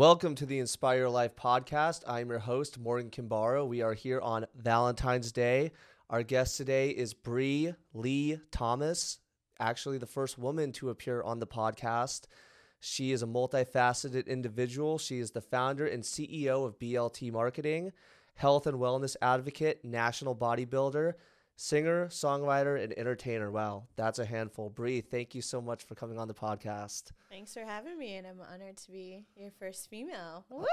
Welcome to the Inspire Life podcast. I'm your host, Morgan Kimbaro. We are here on Valentine's Day. Our guest today is Brie Lee Thomas, actually the first woman to appear on the podcast. She is a multifaceted individual. She is the founder and CEO of BLT Marketing, health and wellness advocate, national bodybuilder, singer, songwriter, and entertainer. Wow, that's a handful. Brie, thank you so much for coming on the podcast. Thanks for having me, and I'm honored to be your first female. Woo!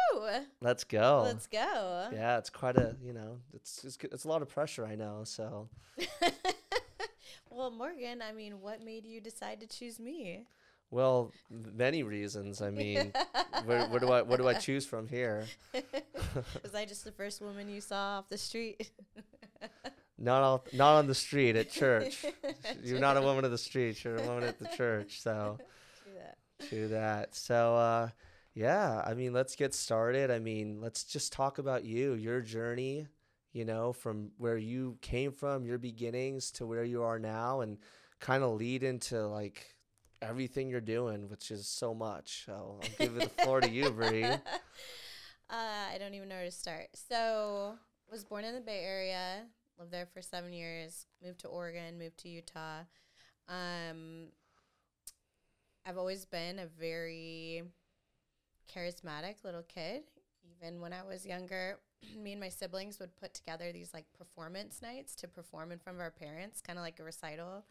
Let's go. Let's go. Yeah, it's quite a you know, it's it's, it's a lot of pressure. I know. So. well, Morgan, I mean, what made you decide to choose me? Well, many reasons. I mean, where, where do I what do I choose from here? Was I just the first woman you saw off the street? not all, not on the street at church. you're not a woman of the street. You're a woman at the church. So, do that. true that. So, uh, yeah. I mean, let's get started. I mean, let's just talk about you, your journey. You know, from where you came from, your beginnings to where you are now, and kind of lead into like everything you're doing, which is so much. So I'll give it the floor to you, Brie. Uh, I don't even know where to start. So, was born in the Bay Area, lived there for seven years, moved to Oregon, moved to Utah. Um, I've always been a very charismatic little kid. Even when I was younger, me and my siblings would put together these like performance nights to perform in front of our parents, kind of like a recital.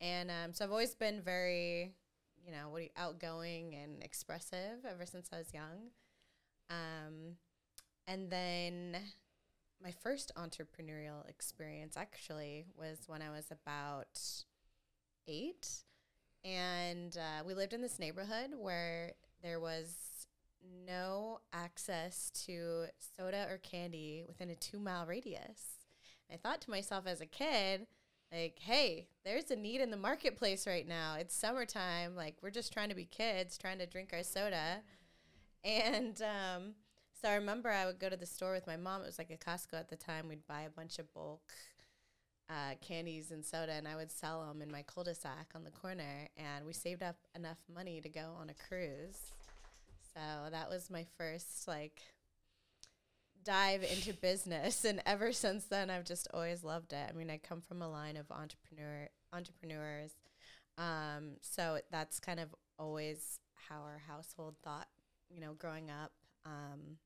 And um, so I've always been very, you know, what you, outgoing and expressive ever since I was young. Um, and then my first entrepreneurial experience actually was when I was about eight. And uh, we lived in this neighborhood where there was no access to soda or candy within a two mile radius. I thought to myself as a kid, like, hey, there's a need in the marketplace right now. It's summertime. Like, we're just trying to be kids, trying to drink our soda. And um, so I remember I would go to the store with my mom. It was like a Costco at the time. We'd buy a bunch of bulk uh, candies and soda, and I would sell them in my cul-de-sac on the corner. And we saved up enough money to go on a cruise. So that was my first like dive into business, and ever since then, I've just always loved it. I mean, I come from a line of entrepreneur entrepreneurs, um, so that's kind of always how our household thought. You know, growing up. Um,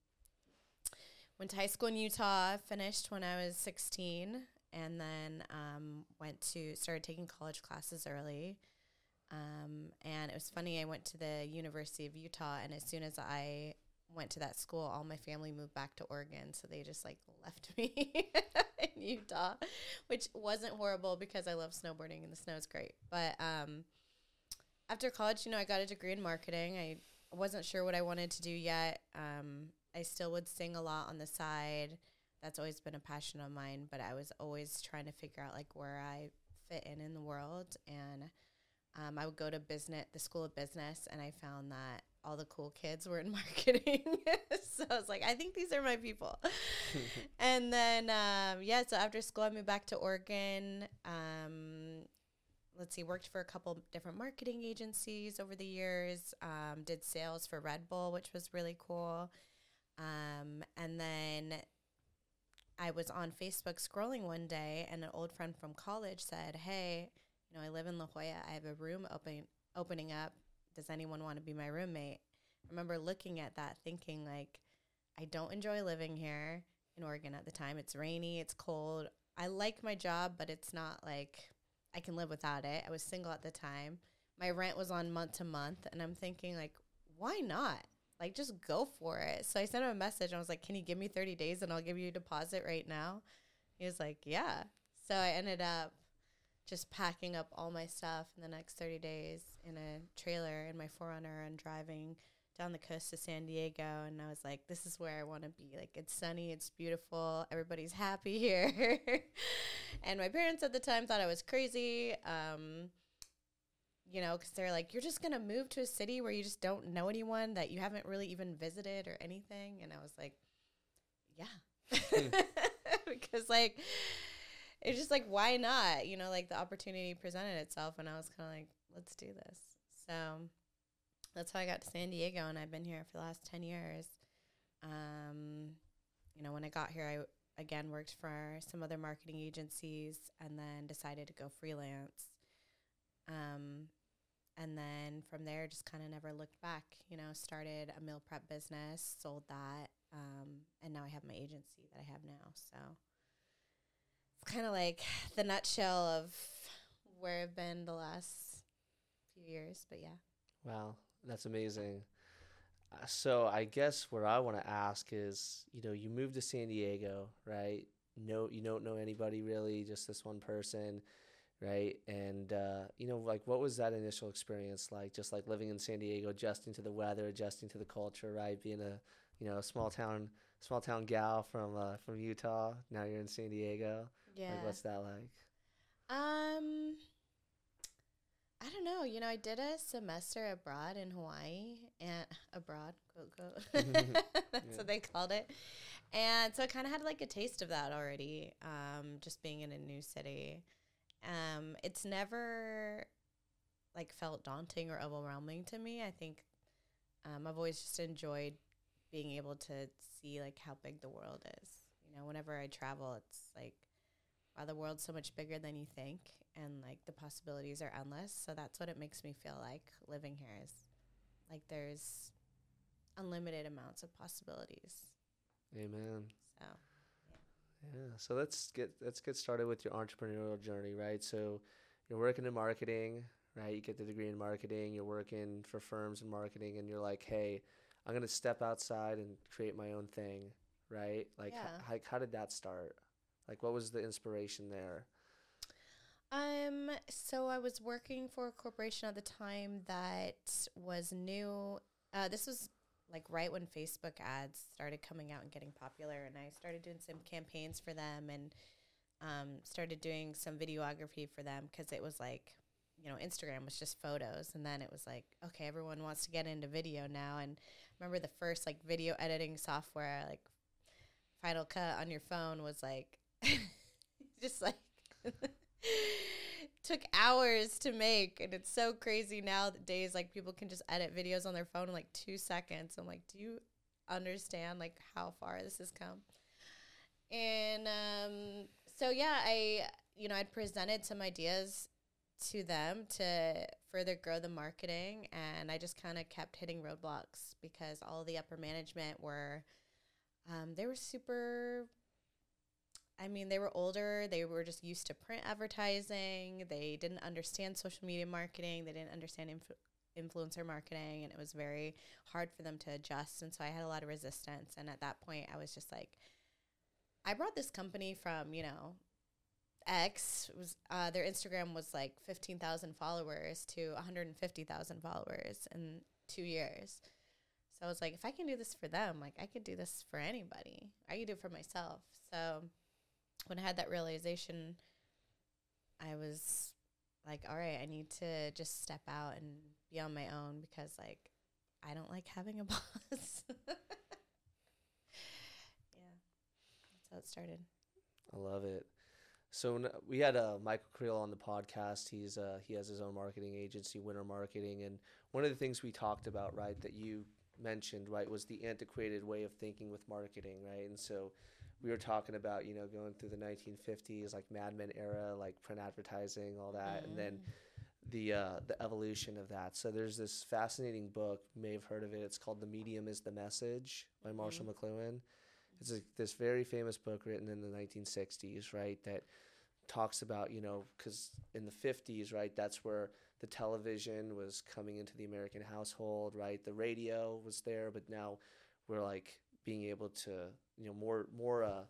went to high school in Utah, finished when I was 16, and then um, went to started taking college classes early. Um, and it was funny. I went to the University of Utah, and as soon as I went to that school, all my family moved back to Oregon, so they just like left me in Utah, which wasn't horrible because I love snowboarding and the snow is great. But um, after college, you know, I got a degree in marketing. I wasn't sure what I wanted to do yet. Um, I still would sing a lot on the side. That's always been a passion of mine, but I was always trying to figure out like where I fit in in the world. And um, I would go to business, the school of business, and I found that all the cool kids were in marketing. so I was like, I think these are my people. and then, um, yeah, so after school, I moved back to Oregon. Um, let's see, worked for a couple different marketing agencies over the years, um, did sales for Red Bull, which was really cool. Um, and then I was on Facebook scrolling one day, and an old friend from college said, Hey, you know, I live in La Jolla. I have a room open, opening up. Does anyone want to be my roommate? I remember looking at that thinking, like, I don't enjoy living here in Oregon at the time. It's rainy, it's cold. I like my job, but it's not like I can live without it. I was single at the time. My rent was on month to month, and I'm thinking, like, why not? Like, just go for it. So I sent him a message. And I was like, can you give me 30 days and I'll give you a deposit right now? He was like, yeah. So I ended up just packing up all my stuff in the next 30 days in a trailer in my 4Runner and driving down the coast to San Diego. And I was like, this is where I want to be. Like, it's sunny, it's beautiful, everybody's happy here. and my parents at the time thought I was crazy. Um, you know, because they're like, you're just going to move to a city where you just don't know anyone that you haven't really even visited or anything. And I was like, yeah. because, like, it's just like, why not? You know, like the opportunity presented itself. And I was kind of like, let's do this. So that's how I got to San Diego, and I've been here for the last ten years. Um, you know, when I got here, I again worked for some other marketing agencies, and then decided to go freelance. Um, and then from there, just kind of never looked back. You know, started a meal prep business, sold that, um, and now I have my agency that I have now. So it's kind of like the nutshell of where I've been the last few years. But yeah. Wow, that's amazing. Uh, so I guess what I want to ask is, you know, you moved to San Diego, right? No, you don't know anybody really, just this one person, right? And uh, you know, like, what was that initial experience like? Just like living in San Diego, adjusting to the weather, adjusting to the culture, right? Being a, you know, a small town, small town gal from uh, from Utah. Now you're in San Diego. Yeah. Like, what's that like? Um, I don't know. You know, I did a semester abroad in Hawaii and abroad, quote, quote. That's Yeah. what they called it. And so I kind of had like a taste of that already, um, just being in a new city. Um, it's never like felt daunting or overwhelming to me. I think um, I've always just enjoyed being able to see like how big the world is. You know, whenever I travel, it's like, wow, the world's so much bigger than you think, and like the possibilities are endless. So that's what it makes me feel like living here is like there's unlimited amounts of possibilities. Amen. So Yeah. So let's get let's get started with your entrepreneurial journey, right? So you're working in marketing, right? You get the degree in marketing, you're working for firms in marketing and you're like, "Hey, I'm going to step outside and create my own thing." Right? Like h- Yeah. how, how did that start? Like what was the inspiration there? Um, so I was working for a corporation at the time that was new. Uh, this was like right when Facebook ads started coming out and getting popular, and I started doing some campaigns for them and um, started doing some videography for them because it was like, you know, Instagram was just photos, and then it was like, okay, everyone wants to get into video now. And I remember the first like video editing software, like Final Cut on your phone, was like just like took hours to make and it's so crazy now that days like people can just edit videos on their phone in like two seconds. I'm like do you understand like how far this has come? And um so yeah i you know i'd presented some ideas to them to further grow the marketing and i just kind of kept hitting roadblocks because all the upper management were um, they were super I mean, they were older. They were just used to print advertising. They didn't understand social media marketing. They didn't understand influ- influencer marketing. And it was very hard for them to adjust. And so I had a lot of resistance. And at that point, I was just like, I brought this company from, you know, X was uh, their Instagram was like 15,000 followers to 150,000 followers in two years. So I was like, if I can do this for them, like I could do this for anybody. I could do it for myself. So when I had that realization, I was like, all right, I need to just step out and be on my own because like I don't like having a boss. yeah. That's how it started. I love it. So we had uh, Michael Creel on the podcast. He's uh, he has his own marketing agency, Winter Marketing, and one of the things we talked about, right, that you mentioned, right, was the antiquated way of thinking with marketing, right, and so we were talking about you know going through the 1950s, like Mad Men era, like print advertising, all that, and then the uh, the evolution of that. So there's this fascinating book. You may have heard of it. It's called "The Medium Is the Message" by Marshall McLuhan. It's a, this very famous book written in the 1960s, right? That talks about you know because in the 50s, right? That's where the television was coming into the American household, right? The radio was there, but now we're like being able to you know more more uh,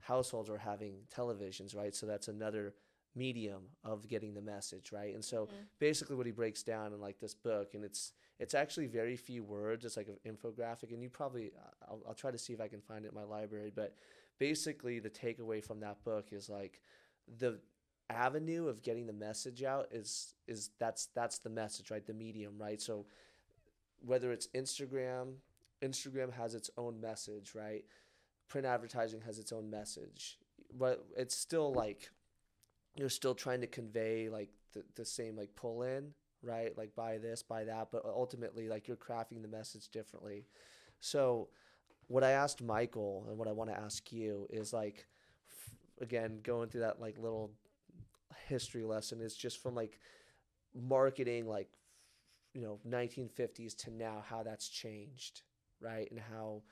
households are having televisions, right? So that's another medium of getting the message, right? And so basically what he breaks down in like this book and it's it's actually very few words it's like an infographic and you probably I'll, I'll try to see if i can find it in my library but basically the takeaway from that book is like the avenue of getting the message out is is that's that's the message right the medium right so whether it's instagram instagram has its own message right print advertising has its own message but it's still like you're still trying to convey like the, the same like pull in right? Like buy this, buy that, but ultimately like you're crafting the message differently. So what I asked Michael and what I want to ask you is like f- again going through that like little history lesson is just from like marketing like you know 1950s to now how that's changed right and how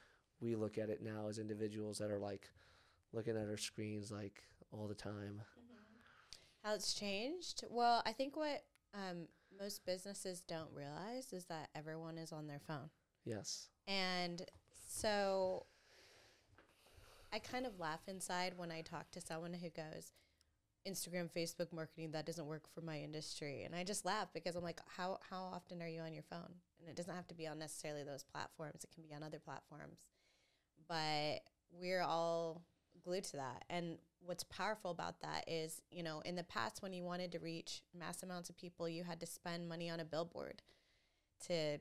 we look at it now as individuals that are like looking at our screens like all the time How it's changed? Well, I think what um, most businesses don't realize is that everyone is on their phone. yes And so I kind of laugh inside when I talk to someone who goes, Instagram, Facebook marketing, that doesn't work for my industry. And I just laugh because I'm like, how, how often are you on your phone? And it doesn't have to be on necessarily those platforms, it can be on other platforms. But we're all glued to that. And what's powerful about that is, you know, in the past, when you wanted to reach mass amounts of people, you had to spend money on a billboard to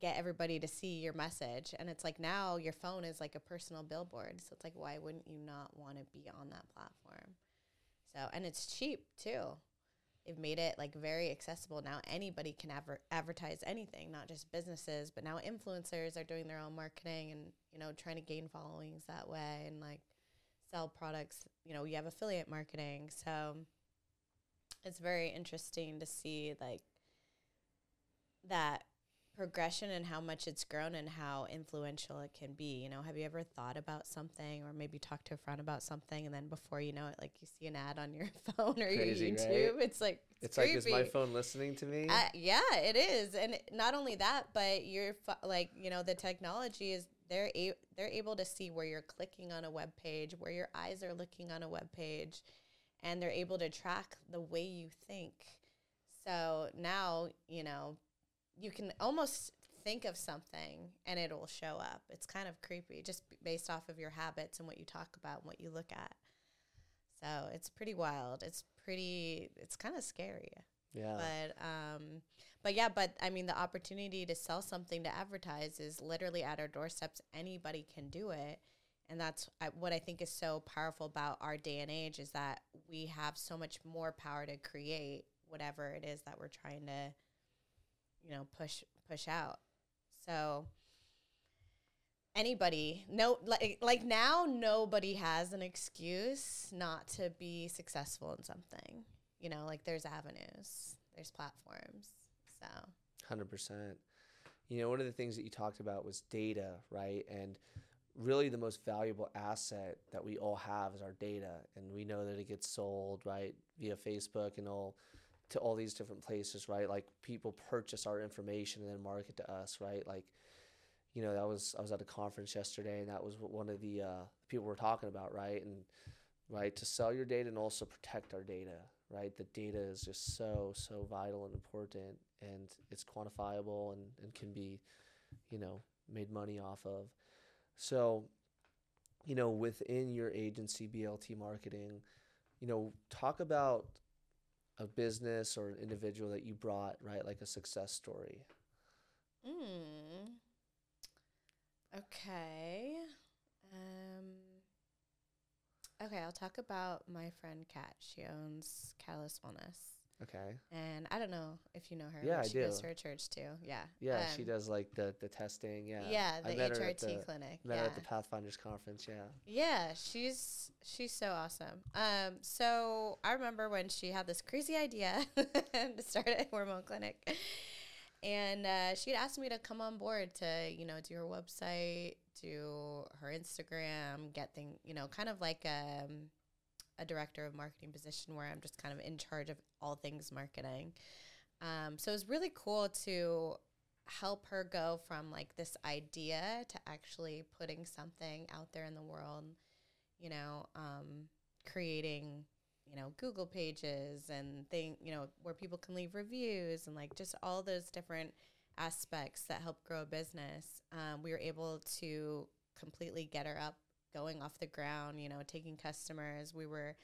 get everybody to see your message. And it's like now your phone is like a personal billboard. So it's like, why wouldn't you not want to be on that platform? So, and it's cheap too. They've made it like very accessible. Now anybody can adver- advertise anything, not just businesses, but now influencers are doing their own marketing and, you know, trying to gain followings that way and like sell products. You know, you have affiliate marketing. So it's very interesting to see like that progression and how much it's grown and how influential it can be. You know, have you ever thought about something or maybe talked to a friend about something and then before you know it, like you see an ad on your phone or Crazy, your right? YouTube? It's like it's, it's, like is my phone listening to me Uh, yeah, it is, and it- not only that, but you're like you know the technology is they're a- they're able to see where you're clicking on a web page, where your eyes are looking on a web page, and they're able to track the way you think. So now you know you can almost think of something and it'll show up. It's kind of creepy, just based off of your habits and what you talk about and what you look at. So it's pretty wild. It's pretty. It's kind of scary yeah but um but yeah but i mean the opportunity to sell something to advertise is literally at our doorsteps anybody can do it and that's what i think is so powerful about our day and age is that we have so much more power to create whatever it is that we're trying to you know push push out so anybody no like like now nobody has an excuse not to be successful in something you know like there's avenues there's platforms so Hundred percent. You know, one of the things that you talked about was data, right? And really, the most valuable asset that we all have is our data, and we know that it gets sold right via Facebook and all to all these different places, right? Like people purchase our information and then market to us, right? Like, you know, that was I was at a conference yesterday, and that was one of the uh, people were talking about, right? And right to sell your data and also protect our data, right? The data is just so so vital and important, and it's quantifiable and, and can be, you know, made money off of. So, you know, within your agency, BLT Marketing, you know, talk about a business or an individual that you brought, right? Like a success story. mm. okay um okay i'll talk about my friend kat she owns catalyst wellness Okay. and i don't know if you know her Yeah, I she goes to her church too yeah Yeah, she Um, does like the, the testing. Yeah. yeah the met her at hrt the- clinic Met yeah her at the Pathfinders conference. Yeah. Yeah, she's she's so awesome. Um, so I remember when she had this crazy idea to start a hormone clinic, and uh, she had asked me to come on board to you know do her website, do her Instagram, get thing you know kind of like um, a director of marketing position where I'm just kind of in charge of all things marketing. Um, so it was really cool to help her go from like this idea to actually putting something out there in the world, you know, um, creating, you know, Google pages and thing, you know, where people can leave reviews and like just all those different aspects that help grow a business. Um, we were able to completely get her up going off the ground, you know, taking customers. We were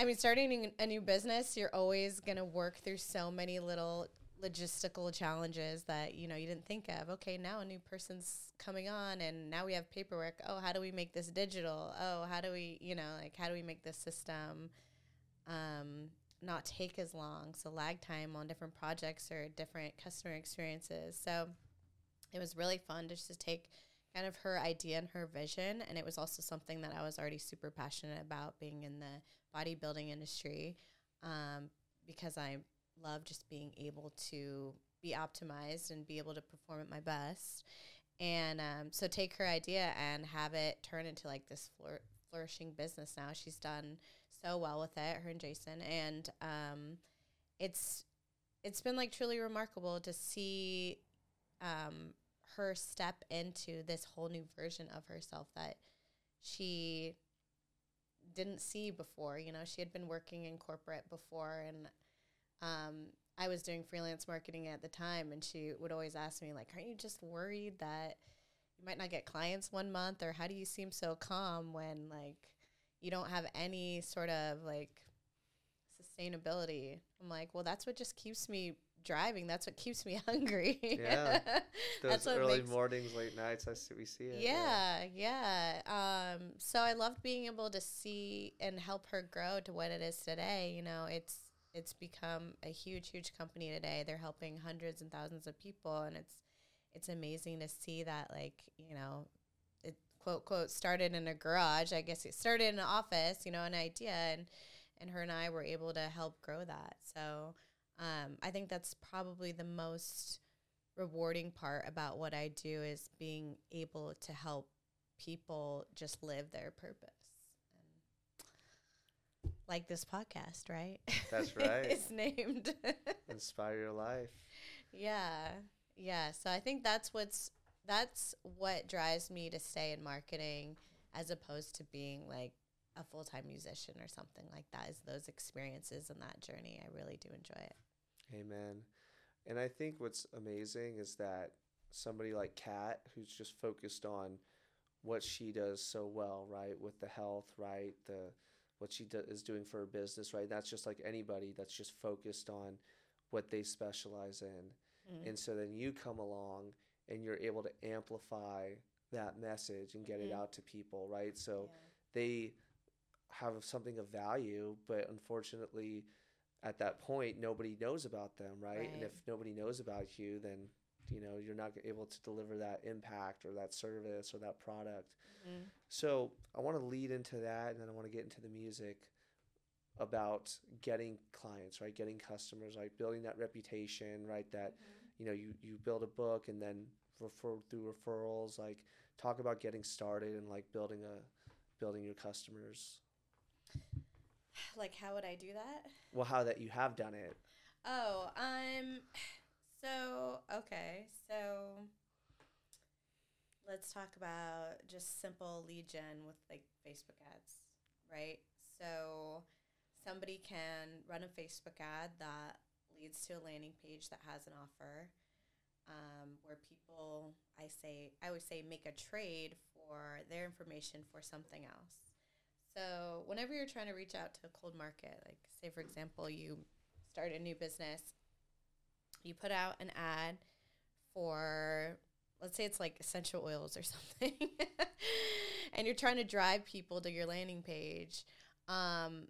I mean, starting a new business, you're always going to work through so many little logistical challenges that, you know, you didn't think of. Okay, now a new person's coming on and now we have paperwork. Oh, how do we make this digital? Oh, how do we, you know, like how do we make this system um, not take as long. So lag time on different projects or different customer experiences. So it was really fun just to take kind of her idea and her vision. And it was also something that I was already super passionate about being in the bodybuilding industry um, because I love just being able to be optimized and be able to perform at my best. And um, so take her idea and have it turn into like this flour- flourishing business now. She's done so well with it, her and Jason, and um, it's it's been like truly remarkable to see um, her step into this whole new version of herself that she didn't see before. You know, she had been working in corporate before, and um, I was doing freelance marketing at the time, and she would always ask me, like, "Aren't you just worried that you might not get clients one month, or how do you seem so calm when like you don't have any sort of like sustainability?" I'm like, "Well, that's what just keeps me." Driving that's what keeps me hungry Yeah. Those early makes- mornings, late nights, I see, we see it. yeah, yeah. Um, so I loved being able to see and help her grow to what it is today. You know, it's it's become a huge, huge company today. They're helping hundreds and thousands of people, and it's it's amazing to see that. Like, you know, it quote quote started in a garage. I guess it started in an office. You know, an idea, and and her and I were able to help grow that. So. Um, I think that's probably the most rewarding part about what I do is being able to help people just live their purpose. And like this podcast, right? That's right. it's named. Inspire your life. yeah. Yeah. So I think that's what's that's what drives me to stay in marketing as opposed to being like a full-time musician or something like that is those experiences and that journey. I really do enjoy it. Amen. And I think what's amazing is that somebody like Kat, who's just focused on what she does so well, right, with the health, right, the what she do, is doing for her business, right. That's just like anybody that's just focused on what they specialize in. Mm. And so then you come along and you're able to amplify that message and get it Mhm. out to people, right? So they have something of value, but unfortunately, at that point, nobody knows about them, right? And if nobody knows about you, then you know you're not able to deliver that impact or that service or that product. Mhm. So I want to lead into that, and then I want to get into the music about getting clients, right? Getting customers, right? Building that reputation, right? That you know you you build a book and then refer through referrals. Like talk about getting started and like building a building your customers. Like, how would I do that? Well, how that you have done it. Oh, um, so okay, so let's talk about just simple lead gen with like Facebook ads, right? So somebody can run a Facebook ad that leads to a landing page that has an offer, um, where people, I say, I would say, make a trade for their information for something else. So whenever you're trying to reach out to a cold market, like say for example, you start a new business, you put out an ad for let's say it's like essential oils or something, and you're trying to drive people to your landing page. Um,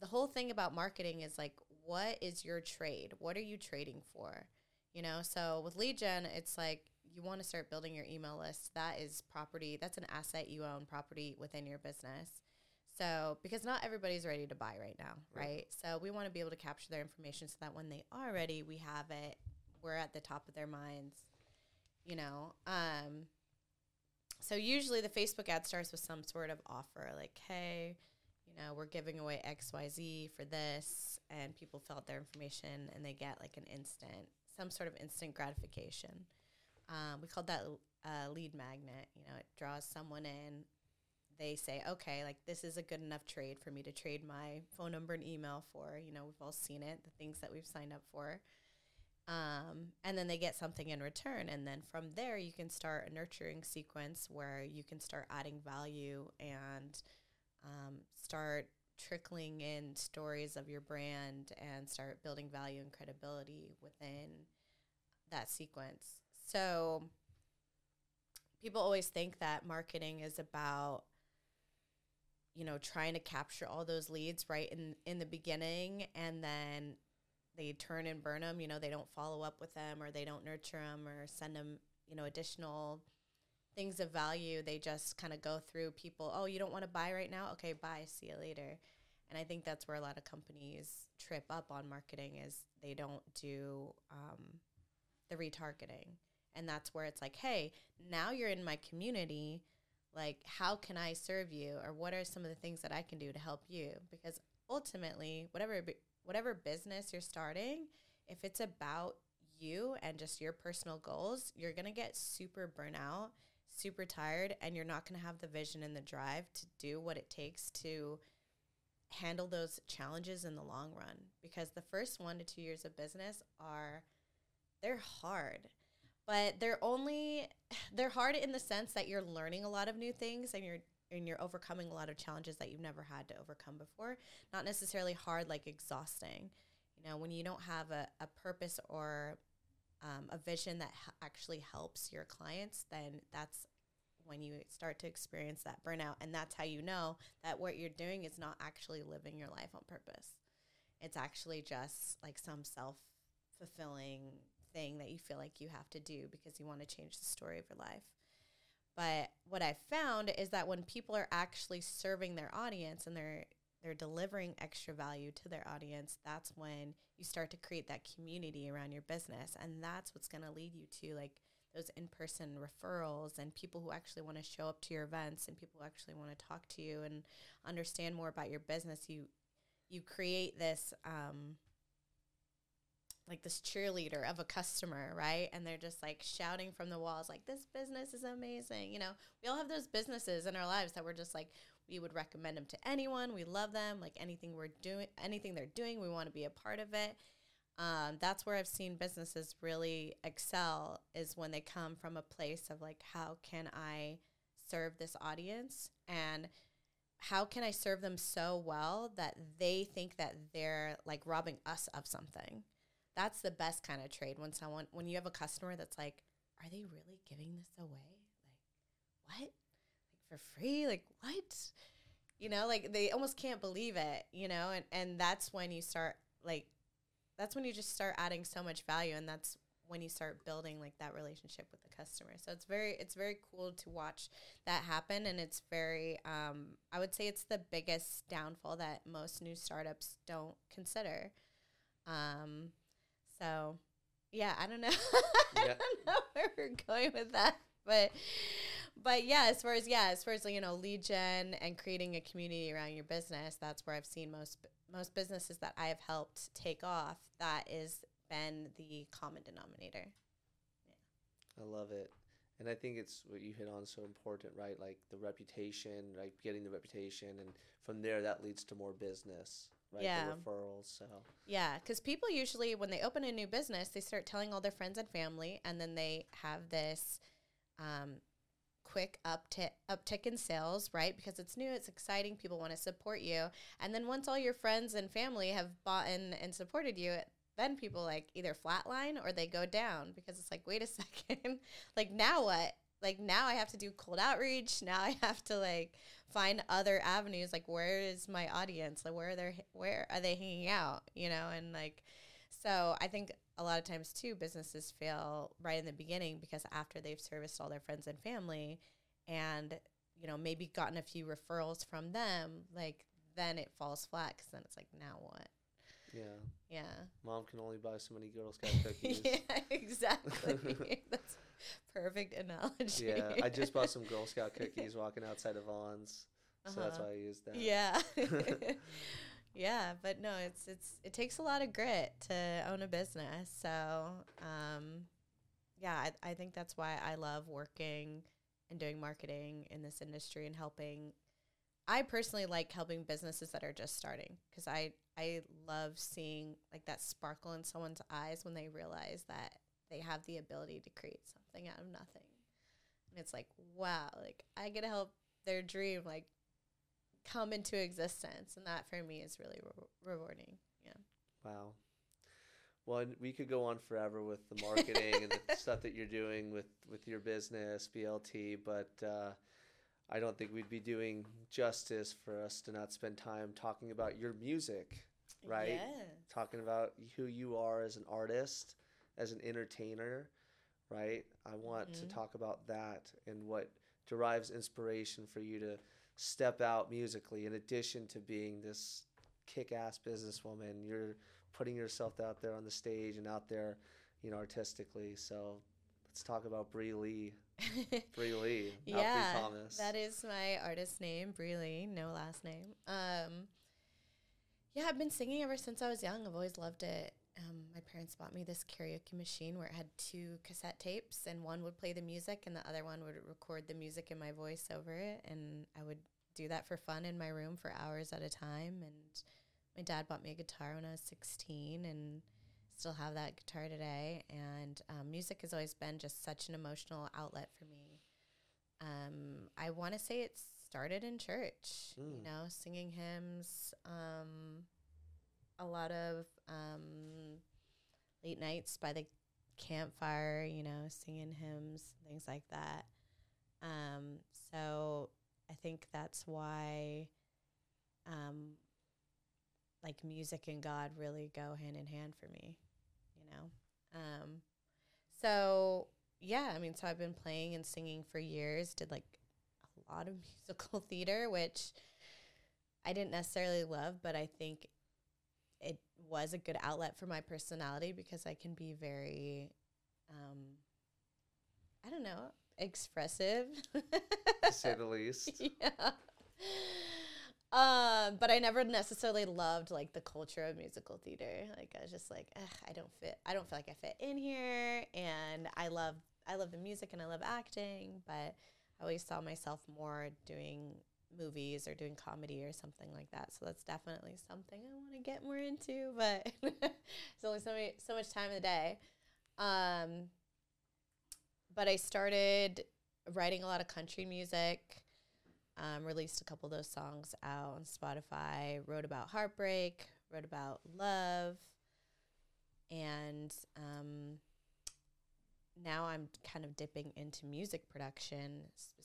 the whole thing about marketing is like, what is your trade? What are you trading for? You know, so with gen, it's like you want to start building your email list. That is property. That's an asset you own, property within your business. So, because not everybody's ready to buy right now, Right. right? So, we want to be able to capture their information so that when they are ready, we have it. We're at the top of their minds, you know. Um, so, usually the Facebook ad starts with some sort of offer like, hey, you know, we're giving away XYZ for this, and people fill out their information and they get like an instant, some sort of instant gratification. Um, we called that uh, lead magnet. You know, it draws someone in. They say, okay, like this is a good enough trade for me to trade my phone number and email for. You know, we've all seen it, the things that we've signed up for. Um, and then they get something in return. And then from there, you can start a nurturing sequence where you can start adding value and um, start trickling in stories of your brand and start building value and credibility within that sequence. So people always think that marketing is about you know, trying to capture all those leads right in in the beginning and then they turn and burn them, you know, they don't follow up with them or they don't nurture them or send them, you know, additional things of value. They just kind of go through people, oh, you don't want to buy right now? Okay, bye, see you later. And I think that's where a lot of companies trip up on marketing is they don't do um, the retargeting. And that's where it's like, hey, now you're in my community. Like, how can I serve you? Or what are some of the things that I can do to help you? Because ultimately, whatever whatever business you're starting, if it's about you and just your personal goals, you're gonna get super burnout, super tired, and you're not gonna have the vision and the drive to do what it takes to handle those challenges in the long run because the first one to two years of business are they're hard but they're only they're hard in the sense that you're learning a lot of new things and you're and you're overcoming a lot of challenges that you've never had to overcome before not necessarily hard like exhausting you know when you don't have a, a purpose or um, a vision that h- actually helps your clients then that's when you start to experience that burnout. And that's how you know that what you're doing is not actually living your life on purpose. It's actually just like some self fulfilling thing that you feel like you have to do because you want to change the story of your life. But what I've found is that when people are actually serving their audience and they're they're delivering extra value to their audience, that's when you start to create that community around your business. And that's what's going to lead you to like those in-person referrals and people who actually want to show up to your events and people who actually want to talk to you and understand more about your business you you create this um, like this cheerleader of a customer, right? And they're just like shouting from the walls, like, this business is amazing. You know, we all have those businesses in our lives that we're just like, we would recommend them to anyone. We love them. Like anything we're doing, anything they're doing, we want to be a part of it um, that's where I've seen businesses really excel is when they come from a place of like, how can I serve this audience and how can I serve them so well that they think that they're like robbing us of something? That's the best kind of trade when someone when you have a customer that's like, are they really giving this away? Like, what? Like for free? Like what? You know, like they almost can't believe it, you know, and, and that's when you start like that's when you just start adding so much value and that's when you start building like that relationship with the customer so it's very it's very cool to watch that happen and it's very um, i would say it's the biggest downfall that most new startups don't consider um, so yeah i don't know i don't know where we're going with that but but yeah as far as yeah as far as you know lead gen and creating a community around your business that's where i've seen most most businesses that I have helped take off, that is been the common denominator. Yeah. I love it. And I think it's what you hit on so important, right? Like the reputation, like getting the reputation, and from there that leads to more business, right? Yeah. The referrals. So. Yeah, because people usually when they open a new business, they start telling all their friends and family, and then they have this um, quick uptick uptick in sales, right? Because it's new, it's exciting, people want to support you. And then once all your friends and family have bought in and supported you, then people like either flatline or they go down because it's like, wait a second, like now what? Like now I have to do cold outreach. Now I have to like find other avenues. Like where is my audience? Like where are they? Where are they hanging out? You know, and like so I think a lot of times too businesses fail right in the beginning because after they've serviced all their friends and family and you know maybe gotten a few referrals from them like then it falls flat because then it's like now what yeah yeah mom can only buy so many girl scout cookies yeah exactly that's perfect analogy. Yeah i just bought some girl scout cookies walking outside of Vons so uh-huh. that's why i used that yeah. Yeah but no it's it's it takes a lot of grit to own a business so um yeah I, I think that's why i love working and doing marketing in this industry and helping. I personally like helping businesses that are just starting because i i love seeing like that sparkle in someone's eyes when they realize that they have the ability to create something out of nothing. And it's like wow like i get to help their dream like come into existence. And that for me is really re- rewarding. Yeah. Wow. Well we could go on forever with the marketing and the stuff that you're doing with with your business blt but uh, I don't think we'd be doing justice for us to not spend time talking about your music, right? Yeah. Talking about who you are as an artist, as an entertainer, right? I want Mhm. to talk about that and what derives inspiration for you to step out musically in addition to being this kick-ass businesswoman you're putting yourself out there on the stage and out there you know artistically so let's talk about Brie Lee Brie Lee not yeah, Brie Thomas that is my artist name, Brie Lee, no last name. Um, yeah, I've been singing ever since I was young. I've always loved it. Um, my parents bought me this karaoke machine where it had two cassette tapes, and one would play the music, and the other one would record the music and my voice over it. And I would do that for fun in my room for hours at a time. And my dad bought me a guitar when I was 16, and still have that guitar today. And um, music has always been just such an emotional outlet for me. Um, I want to say it started in church, you Mm. know, singing hymns, um, a lot of um, late nights by the campfire, you know, singing hymns, things like that. Um, so I think that's why, um, like music and God really go hand in hand for me, you know. Um, so yeah, I mean, so I've been playing and singing for years. Did like a lot of musical theater, which I didn't necessarily love, but I think it was a good outlet for my personality because I can be very, um, I don't know, expressive. to say the least yeah. Um, but I never necessarily loved like the culture of musical theater. Like I was just like, Ugh, I don't fit. I don't feel like I fit in here. And I love, I love the music and I love acting, but I always saw myself more doing movies or doing comedy or something like that. So that's definitely something I want to get more into. But it's only so many, so much time in the day. Um, but I started writing a lot of country music. Um, released a couple of those songs out on Spotify. Wrote about heartbreak. Wrote about love. And um, now I'm kind of dipping into music production, specifically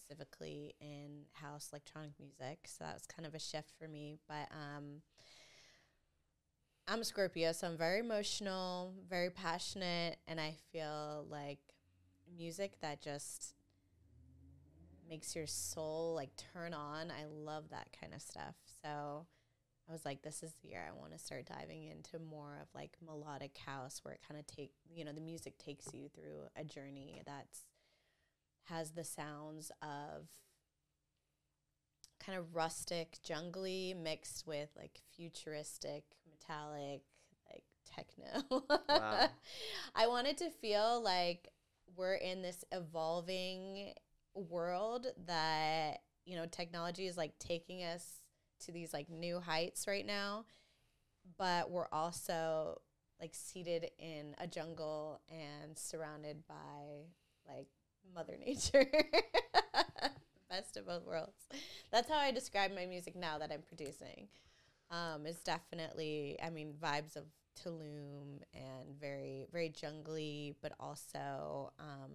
in house electronic music. So that was kind of a shift for me. But um, I'm a Scorpio, so I'm very emotional, very passionate, and I feel like music that just makes your soul like turn on. I love that kind of stuff. So I was like, this is the year I want to start diving into more of like melodic house where it kind of take you know, the music takes you through a journey that's has the sounds of kind of rustic, jungly mixed with like futuristic, metallic, like techno. Wow. I wanted to feel like we're in this evolving world that, you know, technology is like taking us to these like new heights right now, but we're also like seated in a jungle and surrounded by like mother nature. Best of both worlds. That's how I describe my music now that I'm producing. Um, it's definitely, I mean, vibes of Tulum and very, very jungly, but also um,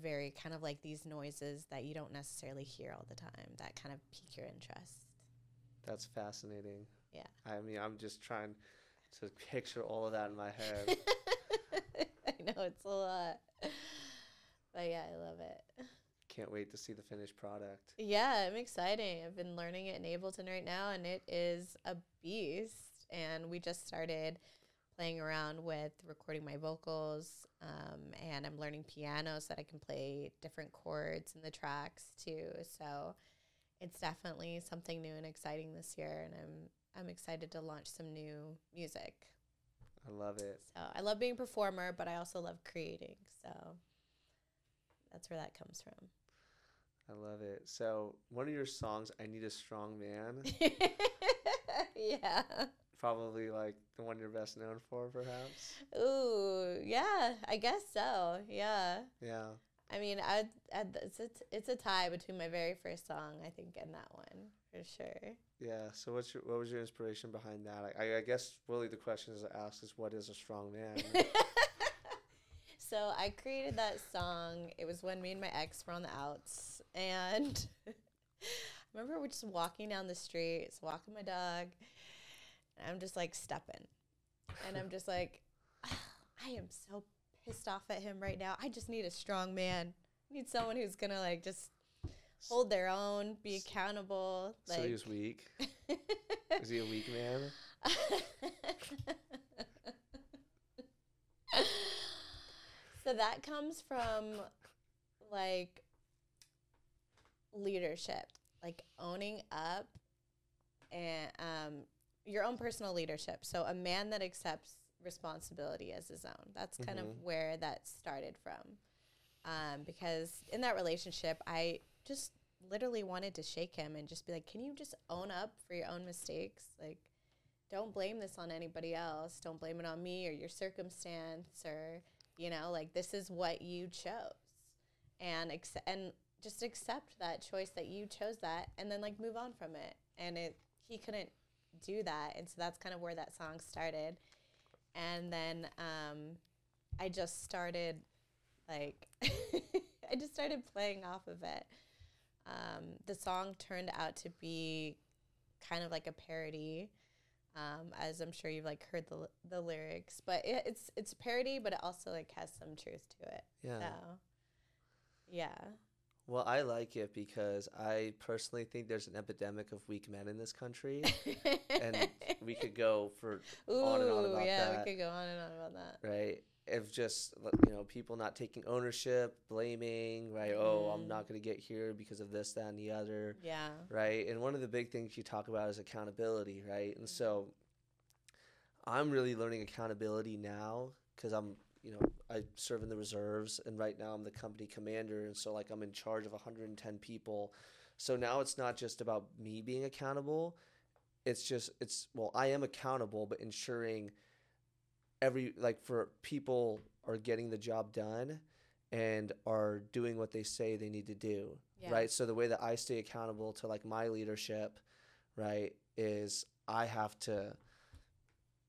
very kind of like these noises that you don't necessarily hear all the time that kind of pique your interest. That's fascinating. Yeah. I mean, I'm just trying to picture all of that in my head. I know it's a lot. But yeah, I love it. Can't wait to see the finished product. Yeah, I'm excited. I've been learning it in Ableton right now, and it is a beast. And we just started playing around with recording my vocals, um, and I'm learning piano so that I can play different chords in the tracks too. So it's definitely something new and exciting this year, and I'm I'm excited to launch some new music. I love it. So I love being a performer, but I also love creating. So that's where that comes from. I love it. So, one of your songs, I Need a Strong Man, yeah. probably like the one you're best known for, perhaps. Ooh, yeah. I guess so. Yeah. Yeah. I mean, I'd, I'd, it's a t- it's a tie between my very first song, I think, and that one for sure. Yeah. So, what's your, what was your inspiration behind that? I, I guess really the question is to ask is what is a strong man? So I created that song. It was when me and my ex were on the outs, and I remember we're just walking down the street, walking my dog, and I'm just like stepping, and I'm just like, I am so pissed off at him right now. I just need a strong man. I need someone who's gonna like just hold their own, be accountable. Like so he was weak. Is he a weak man? so that comes from like leadership, like owning up and um, your own personal leadership. So a man that accepts responsibility as his own. That's kind of Mhm. where that started from. Um, because in that relationship, I just literally wanted to shake him and just be like, "Can you just own up for your own mistakes? Like, don't blame this on anybody else. Don't blame it on me or your circumstance or you know, like this is what you chose." And accept and just accept that choice that you chose that and then like move on from it. And it he couldn't do that. And so that's kind of where that song started. And then um I just started like I just started playing off of it. Um, the song turned out to be kind of like a parody, um, as I'm sure you've like heard the the lyrics. But it, it's it's a parody, but it also like has some truth to it. Yeah. So, yeah, Well, I like it because I personally think there's an epidemic of weak men in this country, and we could go for Ooh, on and on about yeah, that. Yeah, we could go on and on about that. right of just you know people not taking ownership, blaming, right? Oh, I'm not going to get here because of this, that, and the other. Yeah, right? And one of the big things you talk about is accountability, right? Mm-hmm. And so I'm really learning accountability now because I'm, you know, I serve in the reserves and right now I'm the company commander. And so, like, I'm in charge of 110 people. So now it's not just about me being accountable. It's just, it's, well, I am accountable, but ensuring every, like, for people are getting the job done and are doing what they say they need to do yeah, right so the way that i stay accountable to like my leadership right is i have to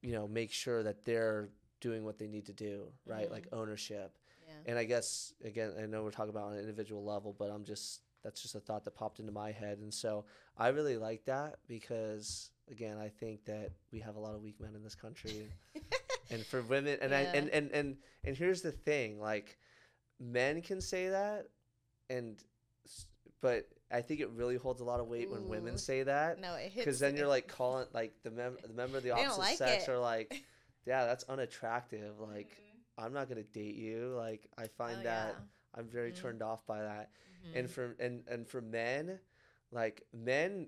you know make sure that they're doing what they need to do right? Like mm-hmm. ownership. Yeah. and i guess again i know we're talking about on an individual level but i'm just that's just a thought that popped into my head. And so i really like that because again i think that we have a lot of weak men in this country. And for women and I and, and and and here's the thing like men can say that and but I think it really holds a lot of weight when women say that no, it hits because then you're like calling like the mem- the member of the opposite like sex it. are like yeah that's unattractive like I'm not gonna date you like I find Oh, that yeah. I'm very Mhm. turned off by that and Mhm. for and and for men like men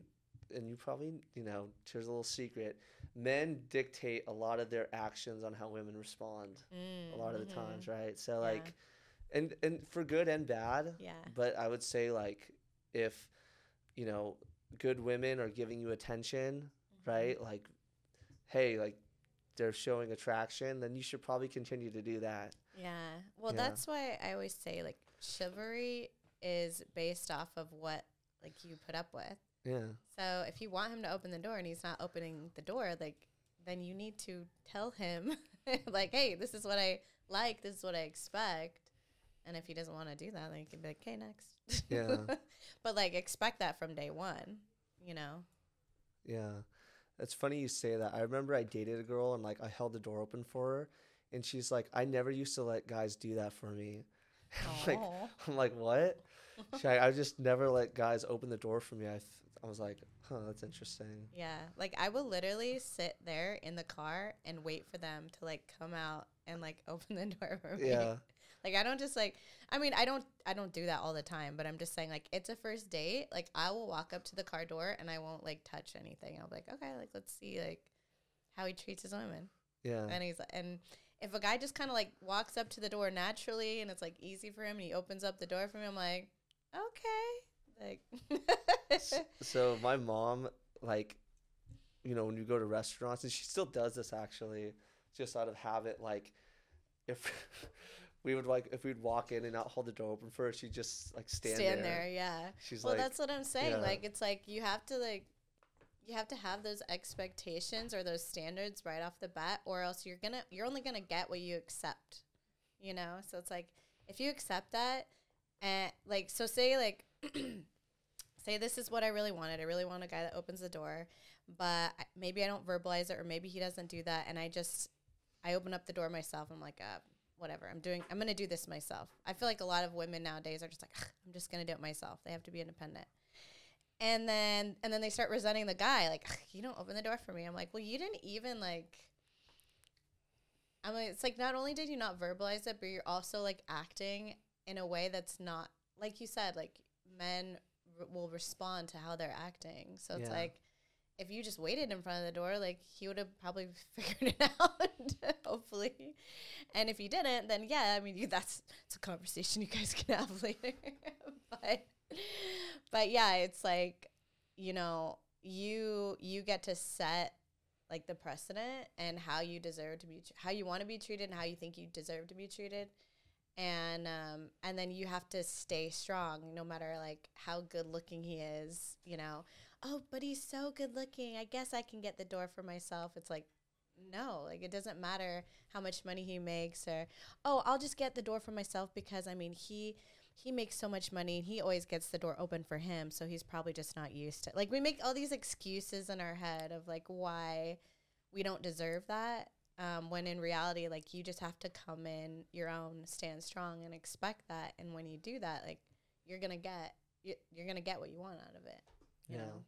and you probably you know here's a little secret men dictate a lot of their actions on how women respond a lot of the Mhm. times right so Yeah. like and and for good and bad Yeah. but i would say like if you know good women are giving you attention Mm-hmm. right like hey like they're showing attraction then you should probably continue to do that Yeah. Well, Yeah. that's why I always say like chivalry is based off of what like you put up with. yeah So if you want him to open the door and he's not opening the door, like then you need to tell him like, "Hey, this is what I like. This is what I expect." And if he doesn't want to do that, then you can be like, "Okay, next." Yeah. but like expect that from day 1, you know. Yeah. It's funny you say that. I remember I dated a girl and like I held the door open for her and she's like, I never used to let guys do that for me. I'm like I'm like, what? She's like, I just never let guys open the door for me. I, th- I was like, huh, that's interesting. Yeah, like I will literally sit there in the car and wait for them to like come out and like open the door for me. Yeah. Like I don't just like I mean, I don't I don't do that all the time, but I'm just saying like it's a first date, like I will walk up to the car door and I won't like touch anything. I'll be like, "Okay, like let's see like how he treats his women." Yeah. And he's and if a guy just kind of like walks up to the door naturally and it's like easy for him and he opens up the door for me, I'm like, "Okay." Like So my mom, like, you know, when you go to restaurants, and she still does this actually, just out of habit. Like, if we would like, if we'd walk in and not hold the door open for her, she'd just like stand, stand there. there, yeah. She's well like, that's what i'm saying yeah. like it's like you have to like you have to have those expectations or those standards right off the bat or else you're gonna you're only gonna get what you accept you know? So it's like if you accept that and like so say like say this is what I really wanted. I really want a guy that opens the door, but maybe I don't verbalize it or maybe he doesn't do that and I just I open up the door myself. I'm like, uh, whatever. I'm doing I'm going to do this myself. I feel like a lot of women nowadays are just like, I'm just going to do it myself. They have to be independent. And then and then they start resenting the guy like, you don't open the door for me. I'm like, well, you didn't even like I'm like, it's like not only did you not verbalize it, but you're also like acting in a way that's not like you said. Like men r- will respond to how they're acting. So it's Yeah. like if you just waited in front of the door, like he would have probably figured it out, hopefully. And if he didn't, then yeah, I mean, you, that's it's a conversation you guys can have later. but but yeah, it's like you know you you get to set like the precedent and how you deserve to be how you want to be treated and how you think you deserve to be treated and um and then you have to stay strong no matter like how good looking he is you know oh but he's so good looking. I guess i can get the door for myself. It's like no like it doesn't matter how much money he makes or oh i'll just get the door for myself because i mean he he makes so much money and he always gets the door open for him. So he's probably just not used to like we make all these excuses in our head of like why we don't deserve that um, when in reality like you just have to come in your own stand strong and expect that. And when you do that like you're gonna get you- you're gonna get what you want out of it you Yeah. know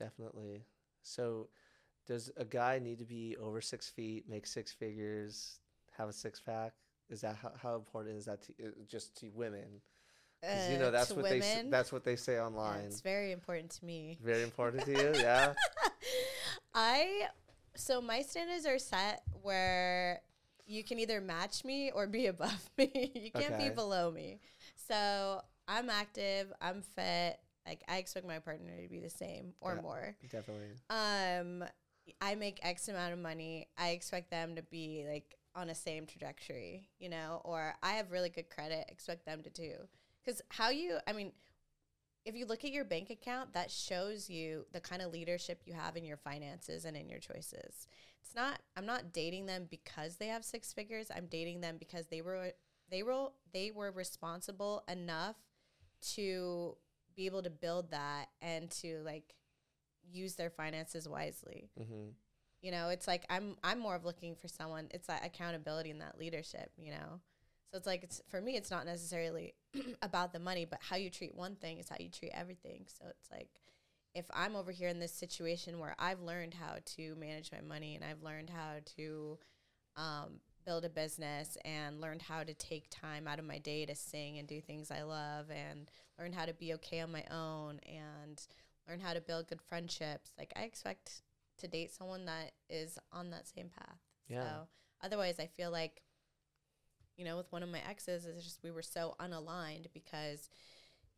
Definitely. So, does a guy need to be over six feet, make six figures, have a six pack? Is that how, how important is that to uh, just to women? Because you know Uh, that's to what they s- that's what they say yeah, online. it's very important to me Very important to you, yeah. I so my standards are set where you can either match me or be above me. you can't Okay. be below me. So I'm active, I'm fit. Like I expect my partner to be the same or Yeah. more. Definitely. Um I make X amount of money. I expect them to be like on a same trajectory, you know, or I have really good credit, expect them to do. Cuz how you I mean if you look at your bank account, that shows you the kind of leadership you have in your finances and in your choices. It's not I'm not dating them because they have six figures. I'm dating them because they were they were they were responsible enough to be able to build that and to like use their finances wisely. hmm You know, it's like I'm I'm more of looking for someone. It's that accountability and that leadership. You know, so it's like it's for me. It's not necessarily about the money, but how you treat one thing is how you treat everything. So it's like if I'm over here in this situation where I've learned how to manage my money and I've learned how to um, build a business and learned how to take time out of my day to sing and do things I love and learn how to be okay on my own and learn how to build good friendships. Like I expect to date someone that is on that same path. Yeah. So otherwise I feel like you know, with one of my exes, it's just we were so unaligned because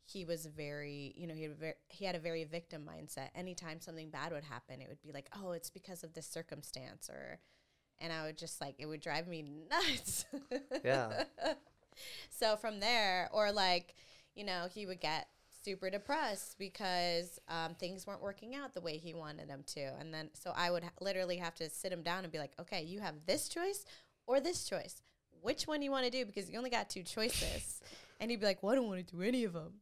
he was very, you know, he had a very, he had a very victim mindset. Anytime something bad would happen, it would be like, oh, it's because of this circumstance, or, and I would just like it would drive me nuts. Yeah. so from there, or like, you know, he would get super depressed because um, things weren't working out the way he wanted them to, and then so I would ha- literally have to sit him down and be like, okay, you have this choice or this choice. Which one do you want to do? Because you only got two choices. and he'd be like, well, I don't want to do any of them.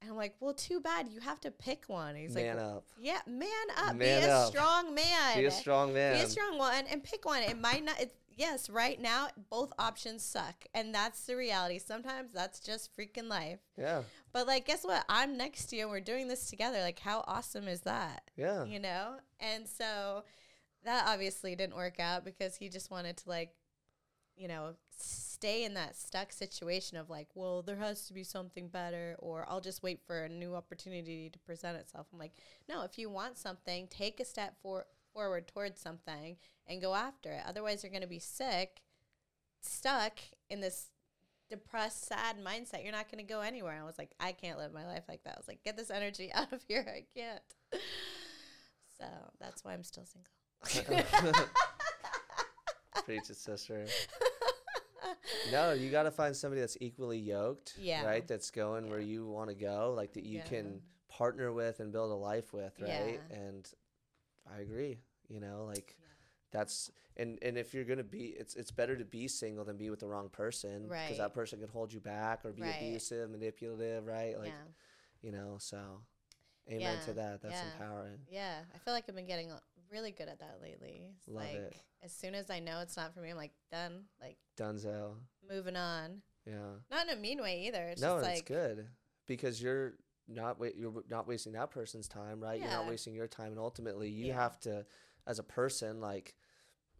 And I'm like, well, too bad. You have to pick one. He's Man like, up. yeah, man up. Man be a up. strong man. Be a strong man. Be a strong one and pick one. It might not. It, yes, right now both options suck, and that's the reality. Sometimes that's just freaking life. yeah. But like, guess what? I'm next to you, and we're doing this together. Like, how awesome is that? Yeah. You know. And so that obviously didn't work out because he just wanted to like, you know, stay in that stuck situation of like, well, there has to be something better, or I'll just wait for a new opportunity to present itself. I'm like, no, if you want something, take a step for- forward towards something and go after it. Otherwise, you're going to be sick, stuck in this depressed, sad mindset. You're not going to go anywhere. I was like, I can't live my life like that. I was like, get this energy out of here. I can't. So that's why I'm still single. Preach it, sister. No, you got to find somebody that's equally yoked, Yeah. right? That's going where you want to go, like that you Yeah. can partner with and build a life with, right? Yeah. And I agree. You know, like Yeah. that's and and if you're gonna be it's it's better to be single than be with the wrong person right? because that person can hold you back or be Right. abusive manipulative right like yeah. you know so amen to that that's yeah. empowering Yeah. I feel like I've been getting really good at that lately. It's Love like it. as soon as I know it's not for me, I'm like done. Like dunzo moving on. yeah Not in a mean way either. It's no just it's like good because you're not wa- you're not wasting that person's time right you're not Yeah. wasting your time and ultimately you Yeah. have to as a person like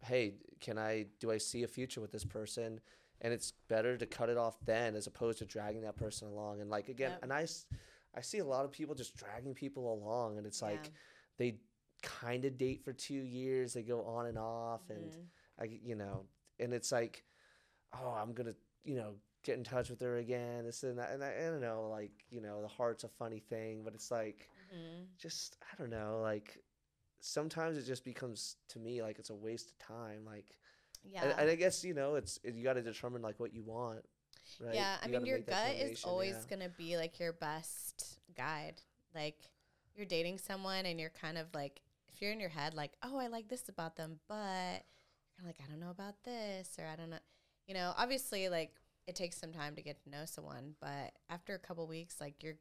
hey can i do i see a future with this person and it's better to cut it off then as opposed to dragging that person along and like again Yep. and I, s- I see a lot of people just dragging people along and it's like they kind of date for two years they go on and off and Mhm. I, you know, and it's like, oh, I'm gonna, you know, get in touch with her again, this and that, and I, I don't know, like, you know, the heart's a funny thing, but it's like, Mhm. just, I don't know, like, sometimes it just becomes to me like it's a waste of time, like, yeah. and, and I guess you know, it's you got to determine like what you want, right? Yeah, I You mean, your gut is always yeah. going to be like your best guide. Like, you're dating someone and you're kind of like, if you're in your head, like, oh, I like this about them, but you're like, I don't know about this, or I don't know. You know, obviously, like, it takes some time to get to know someone, but after a couple weeks, like, you're,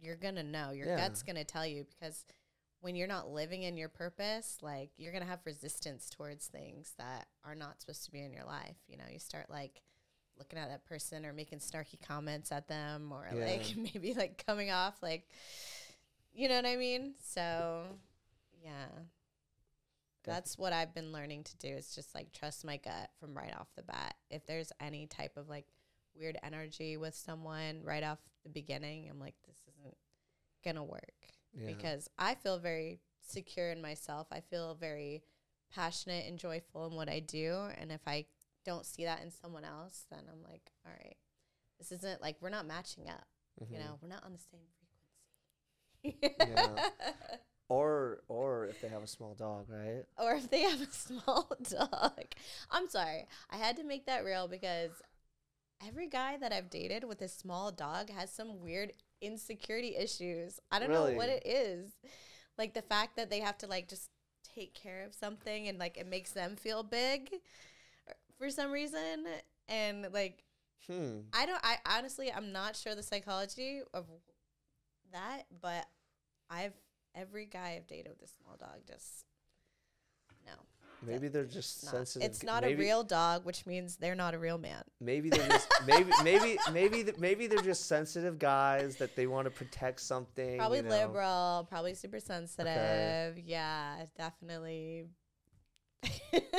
you're gonna know. Your Yeah. gut's gonna tell you because when you're not living in your purpose, like you're gonna have resistance towards things that are not supposed to be in your life. You know, you start like looking at that person or making snarky comments at them or Yeah. like maybe like coming off like you know what I mean? So yeah. That's what I've been learning to do is just like trust my gut from right off the bat. If there's any type of like weird energy with someone right off the beginning, I'm like, this isn't gonna work Yeah. because I feel very secure in myself. I feel very passionate and joyful in what I do. And if I don't see that in someone else, then I'm like, all right, this isn't like we're not matching up. You Mhm. know, we're not on the same frequency. Yeah. or or if they have a small dog, right? or if they have a small dog. I'm sorry. I had to make that real because every guy that I've dated with a small dog has some weird insecurity issues. I don't know what it is. Like the fact that they have to like just take care of something and like it makes them feel big uh, for some reason and like Hmm. I don't I honestly I'm not sure the psychology of that, but I've every guy I've dated with a small dog just. Maybe they're just not, sensitive. it's not a real dog, which means they're not a real man. Maybe they're just maybe maybe maybe th- maybe they're just sensitive guys that they want to protect something. Probably you know? liberal, probably super sensitive. Yeah, definitely.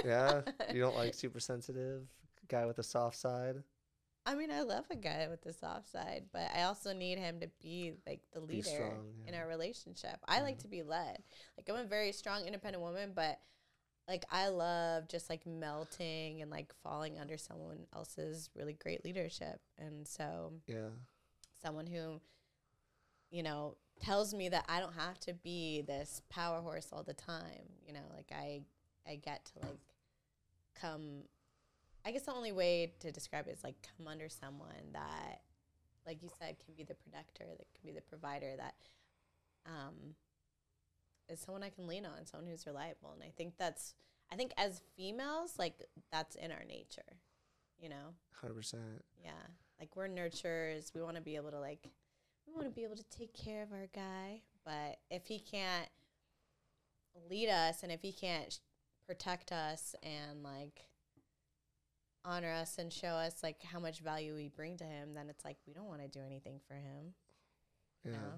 Yeah, you don't like super sensitive guy with a soft side. I mean, I love a guy with the soft side, but I also need him to be like the leader strong, in our relationship. I like Mhm. to be led. Like I'm a very strong, independent woman, but like I love just like melting and like falling under someone else's really great leadership. And so Yeah, someone who, you know, tells me that I don't have to be this power horse all the time. You know, like I I get to like come I guess the only way to describe it is like come under someone that like you said can be the protector, that can be the provider that um is someone I can lean on, someone who's reliable. And I think that's I think as females, like that's in our nature. You know? hundred percent. Yeah. Like we're nurturers. We want to be able to like we want to be able to take care of our guy, but if he can't lead us and if he can't sh- protect us and like honor us and show us like how much value we bring to him, then it's like we don't want to do anything for him. Yeah, You know?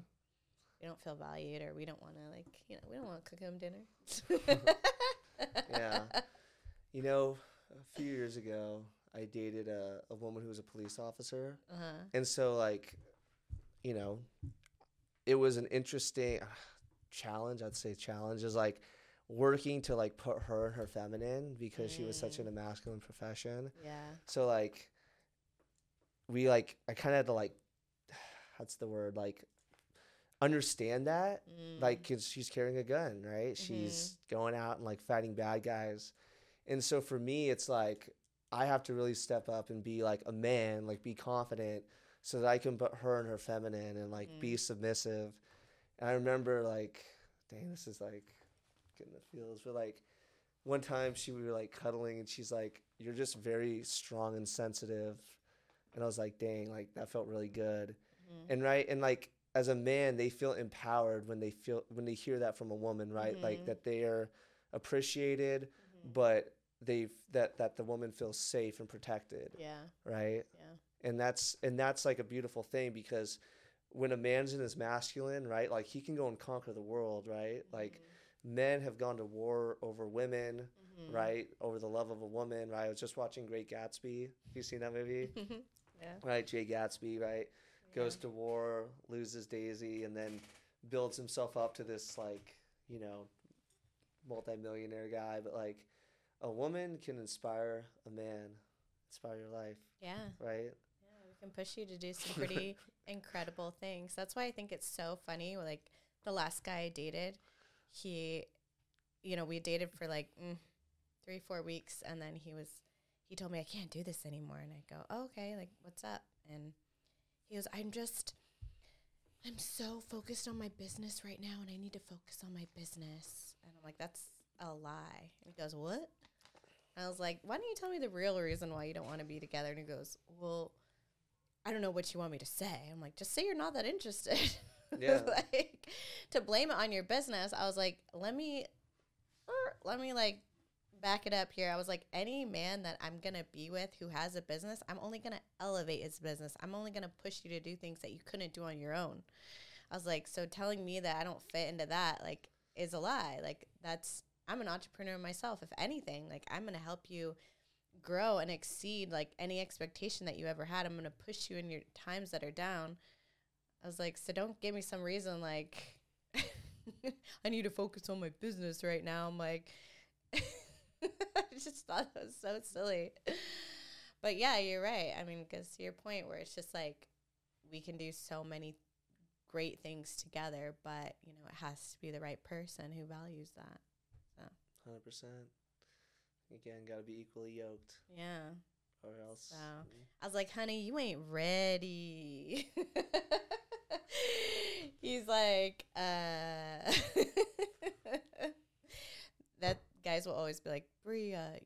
We don't feel valued or we don't want to like, you know, we don't want to cook him dinner. yeah. You know, a few years ago, I dated a, a woman who was a police officer, Uh-huh. and so like, you know, it was an interesting challenge. I'd say challenge is like working to like put her in her feminine because she was such Mm. in a masculine profession. Yeah. So like we like I kind of had to like what's the word like understand that Mm. like cuz she's carrying a gun, right? She's going out and like fighting bad guys. And so for me it's like I have to really step up and be like a man, like be confident so that I can put her in her feminine and like be submissive. And I remember like dang this is like getting the feels but like one time she we were like cuddling and she's like, "You're just very strong and sensitive," and I was like, "Dang, like that felt really good." Mhm. And right, and like as a man, they feel empowered when they feel when they hear that from a woman, right? Like Mhm. that they are appreciated, Mhm. but they that that the woman feels safe and protected, Yeah. right? Yeah. and that's and that's like a beautiful thing because when a man's in his masculine right like he can go and conquer the world right like men have gone to war over women Mhm. right over the love of a woman right i was just watching great gatsby have you seen that movie yeah. right jay gatsby right goes to war loses daisy and then builds himself up to this like you know multi-millionaire guy but like a woman can inspire a man inspire your life Yeah. right Yeah, we can push you to do some pretty incredible things. That's why I think it's so funny. Like the last guy I dated, he, you know, we dated for like mm, three, four weeks, and then he was, he told me I can't do this anymore, and I go, oh, okay, like what's up? And he goes, I'm just, I'm so focused on my business right now, and I need to focus on my business. And I'm like, that's a lie. And he goes, what? I was like, why don't you tell me the real reason why you don't want to be together? And he goes, well, I don't know what you want me to say. I'm like, just say you're not that interested. Yeah. like to blame it on your business. I was like, let me, er, let me like back it up here. I was like, any man that I'm gonna be with who has a business, I'm only gonna elevate his business. I'm only gonna push you to do things that you couldn't do on your own. I was like, so telling me that I don't fit into that like is a lie. Like that's I'm an entrepreneur myself. If anything, like I'm gonna help you grow and exceed like any expectation that you ever had. I'm gonna push you in your times that are down. I was like, so don't give me some reason like I need to focus on my business right now. I'm like, I just thought it was so silly. But yeah, you're right. I mean, because to your point, where it's just like we can do so many great things together, but you know, it has to be the right person who values that. Hundred percent. Again, got to be equally yoked, Yeah. or else. So- I was like, honey, you ain't ready. He's like, uh, guys will always be like, Brie, uh,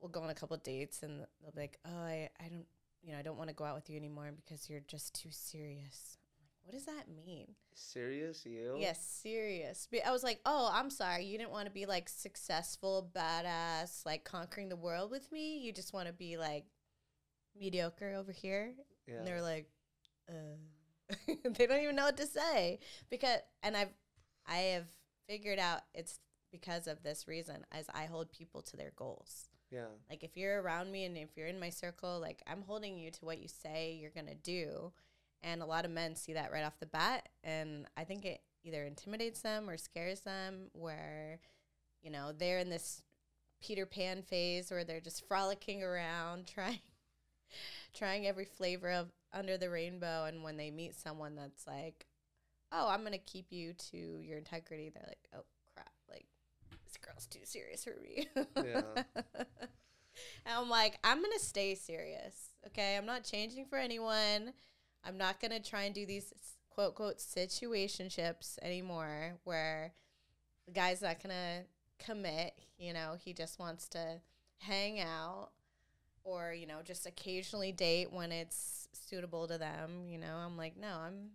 we'll go on a couple dates and they'll be like, oh, I, I don't, you know, I don't want to go out with you anymore because you're just too serious. I'm like, what does that mean? Serious, you? Yes, serious. But I was like, oh, I'm sorry. You didn't want to be like successful, badass, like conquering the world with me. You just want to be like mediocre over here. Yeah. And they're like, uh, they don't even know what to say because, and I've, I have figured out it's because of this reason as I hold people to their goals. yeah. Like if you're around me and if you're in my circle, like I'm holding you to what you say you're gonna do. And a lot of men see that right off the bat. And I think it either intimidates them or scares them where, you know, they're in this Peter Pan phase where they're just frolicking around, trying trying every flavor of under the rainbow and when they meet someone that's like, Oh, I'm gonna keep you to your integrity, they're like, Oh crap, like this girl's too serious for me. Yeah. And I'm like, I'm gonna stay serious. Okay. I'm not changing for anyone. I'm not gonna try and do these quote quote situationships anymore where the guy's not gonna commit, you know, he just wants to hang out or, you know, just occasionally date when it's suitable to them, you know. I'm like, no, I'm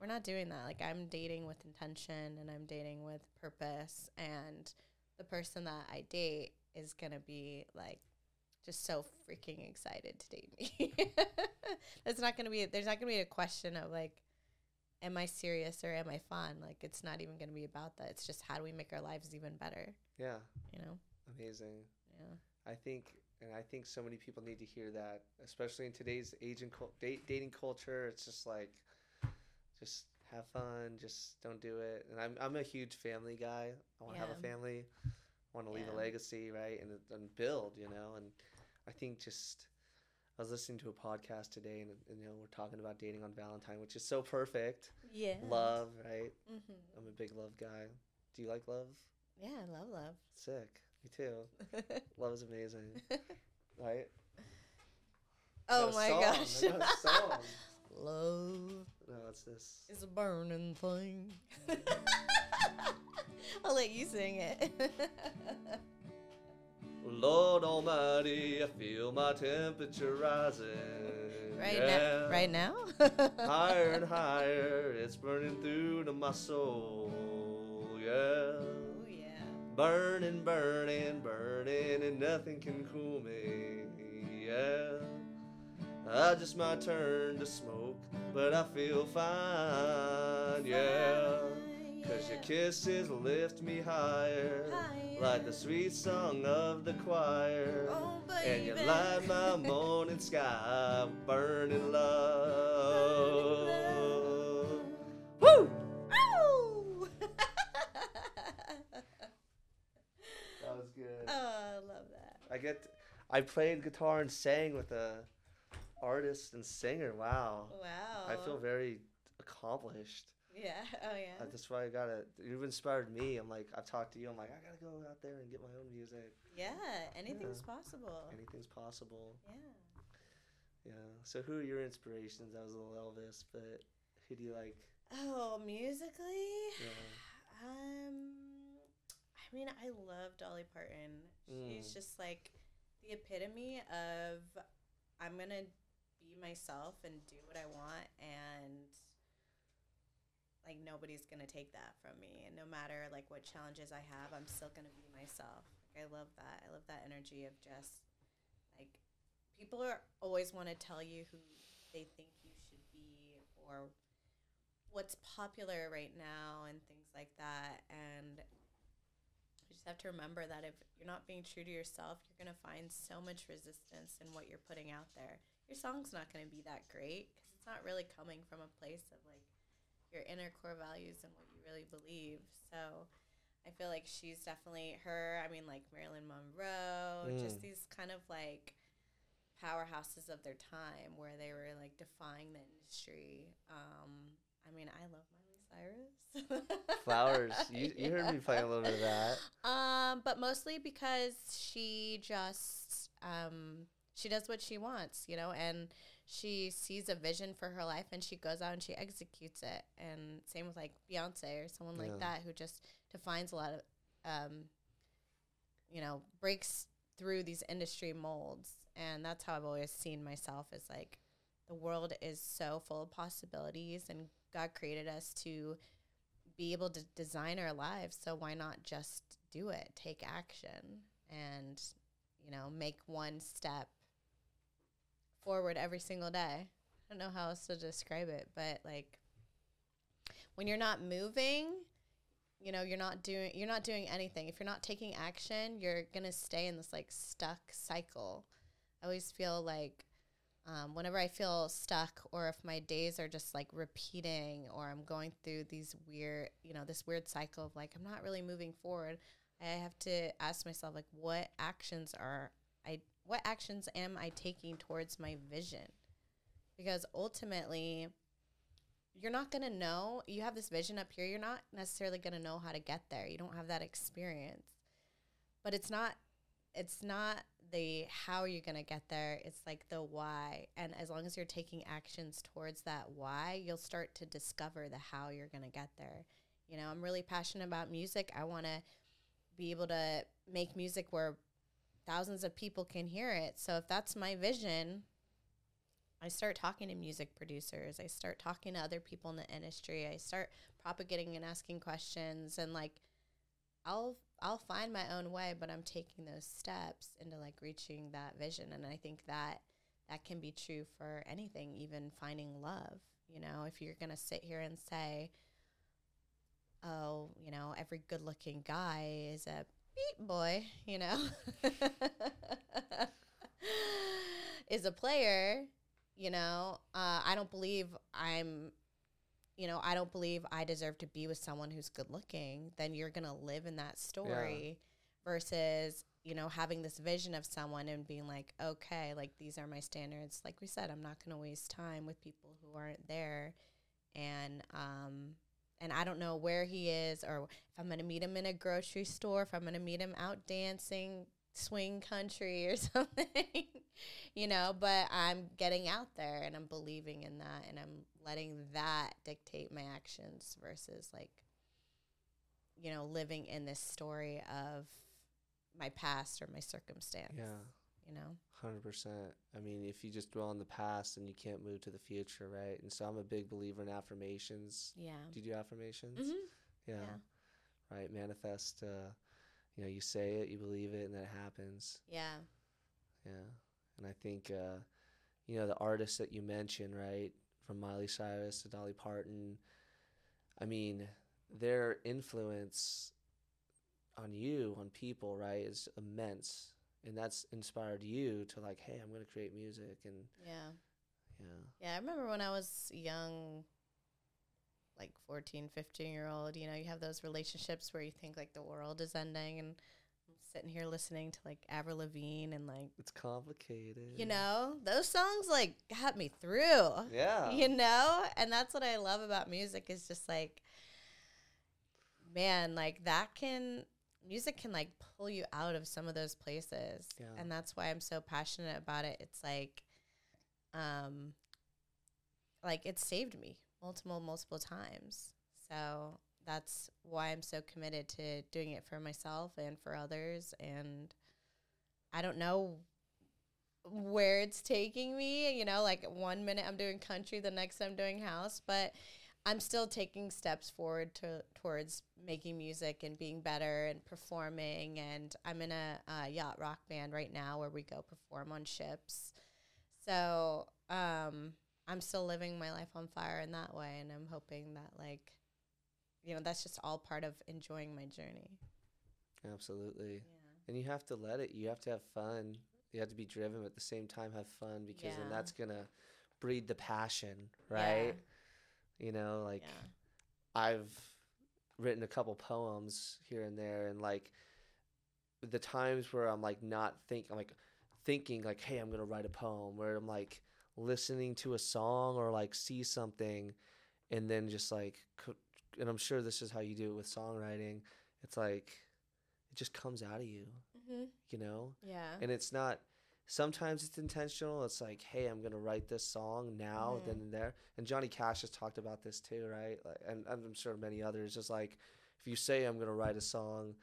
we're not doing that. Like I'm dating with intention and I'm dating with purpose and the person that I date is gonna be like just so freaking excited to date me. It's not gonna be there's not gonna be a question of like, am I serious or am I fun? Like it's not even gonna be about that. It's just how do we make our lives even better, Yeah. you know? Amazing. Yeah. I think, and I think so many people need to hear that, especially in today's age and cul- date, dating culture. It's just like, just have fun, just don't do it. And I'm I'm a huge family guy. I want to have a Yeah. family. Want to leave Yeah. a legacy, right? And and build, you know. And I think just I was listening to a podcast today, and, and you know we're talking about dating on Valentine, which is so perfect. Yeah. Love, right? Mm-hmm. I'm a big love guy. Do you like love? Yeah, I love love. Sick. Me too. Love is amazing, right? oh my song, gosh. got a song. love No, it's this. is a burning thing. I'll let you sing it. Lord Almighty, I feel my temperature rising. right yeah. now. Right now. higher and higher, it's burning through to my soul. Yeah. Oh yeah. Burning, burning, burning, and nothing can cool me. Yeah. I just might turn to smoke, but I feel fine. Yeah. Cause your kisses lift me higher, like the sweet song of the choir. Oh, And you light my morning sky, burning love. Woo! That was good. oh, I love that. I get. I played guitar and sang with a artist and singer. Wow. Wow. I feel very accomplished. Yeah. Oh yeah. Uh, That's why I gotta. You've inspired me. I'm like, I've talked to you. I'm like, I gotta go out there and get my own music. yeah. Anything's possible. Anything's possible. Yeah. Yeah. So who are your inspirations? I was a little Elvis, but who do you like? Oh, musically. Yeah. Um, I mean, I love Dolly Parton. She's Mm. just like the epitome of I'm gonna myself and do what I want, and like nobody's gonna take that from me. And no matter like what challenges I have, I'm still gonna be myself. Like I love that. I love that energy of just like people are always want to tell you who they think you should be or what's popular right now and things like that. And you just have to remember that if you're not being true to yourself, you're going to find so much resistance in what you're putting out there. Your song's not going to be that great because it's not really coming from a place of like your inner core values and what you really believe. So I feel like she's definitely her. I mean, like Marilyn Monroe, just Mm. these kind of like powerhouses of their time where they were like defying the industry. Um, I mean, I love Miley Cyrus. Flowers. You, you heard me play a little bit of that. Um, but mostly because she just um she does what she wants, you know, and she sees a vision for her life and she goes out and she executes it. And same with like Beyonce or someone Yeah. like that who just defines a lot of um you know, breaks through these industry molds. And that's how I've always seen myself as like the world is so full of possibilities and God created us to be able to design our lives. So why not just do it? Take action and, you know, make one step forward every single day. I don't know how else to describe it, but like when you're not moving, you know, you're not doing you're not doing anything. If you're not taking action, you're to stay in this like stuck cycle. I always feel like um, whenever I feel stuck, or if my days are just like repeating, or I'm going through these weird, you know, this weird cycle of like I'm not really moving forward, I have to ask myself like, what actions are I, what actions am I taking towards my vision? Because ultimately, you're not gonna know. You have this vision up here. You're not necessarily gonna know how to get there. You don't have that experience. But it's not. It's not the how you're gonna get there. It's like the why. And as long as you're taking actions towards that why, you'll start to discover the how you're gonna get there. You know, I'm really passionate about music. I want to be able to make music where thousands of people can hear it. So if that's my vision, I start talking to music producers. I start talking to other people in the industry. I start propagating and asking questions and like I'll I'll find my own way, but I'm taking those steps into like reaching that vision and I think that that can be true for anything, even finding love. You know, if you're going to sit here and say, "Oh, you know, every good-looking guy is a beat boy," you know, is a player, you know, uh, I don't believe I'm, you know, I don't believe I deserve to be with someone who's good looking, then you're going to live in that story versus, you know, having this vision of someone and being like, okay, like these are my standards. Like we said, I'm not going to waste time with people who aren't there. And, um, and I don't know where he is or if I'm going to meet him in a grocery store, if I'm going to meet him out dancing swing country or something, you know, but I'm getting out there and I'm believing in that and I'm letting that dictate my actions versus like you know, living in this story of my past or my circumstance. Yeah. You know? Hundred percent. I mean, if you just dwell on the past, then you can't move to the future, right? And so I'm a big believer in affirmations. Yeah. Do you do affirmations? hmm Yeah. Yeah. Right. Manifest. Uh, you know, you say it, you believe it, and then it happens. Yeah. Yeah. And I think, uh, you know, the artists that you mentioned, right, from Miley Cyrus to Dolly Parton, I mean, their influence on you, on people, right, is immense. And that's inspired you to like, hey, I'm to create music. And Yeah. yeah. Yeah, I remember when I was young, like 14, 15 year old, you know, you have those relationships where you think like the world is ending and I'm sitting here listening to like Avril Lavigne and like, It's complicated. you know, those songs like got me through. Yeah. You know? And that's what I love about music is just like man, like that can music can like pull you out of some of those places. Yeah. And that's why I'm so passionate about it. It's like um like it saved me multiple multiple times. So that's why I'm so committed to doing it for myself and for others and I don't know where it's taking me, you know, like one minute I'm doing country, the next I'm doing house, but I'm still taking steps forward to towards making music and being better and performing. And I'm in a uh, yacht rock band right now where we go perform on ships. So um, I'm still living my life on fire in that way, and I'm hoping that like, you know, that's just all part of enjoying my journey. Absolutely. Yeah. And you have to let it, you have to have fun. You have to be driven, but at the same time have fun because then that's going to breed the passion, right? You know, like yeah. I've written a couple poems here and there, and like the times where I'm like not think, I'm like thinking like, hey, I'm gonna write a poem. Where I'm like listening to a song or like see something, and then just like, and I'm sure this is how you do it with songwriting. It's like it just comes out of you, Mm-hmm. you know, Yeah. and it's not. Sometimes it's intentional. It's like, hey, I'm gonna write this song now, Mhm. then and there. And Johnny Cash has talked about this too, right? Like, and I'm sure many others. Just like, if you say I'm gonna write a song,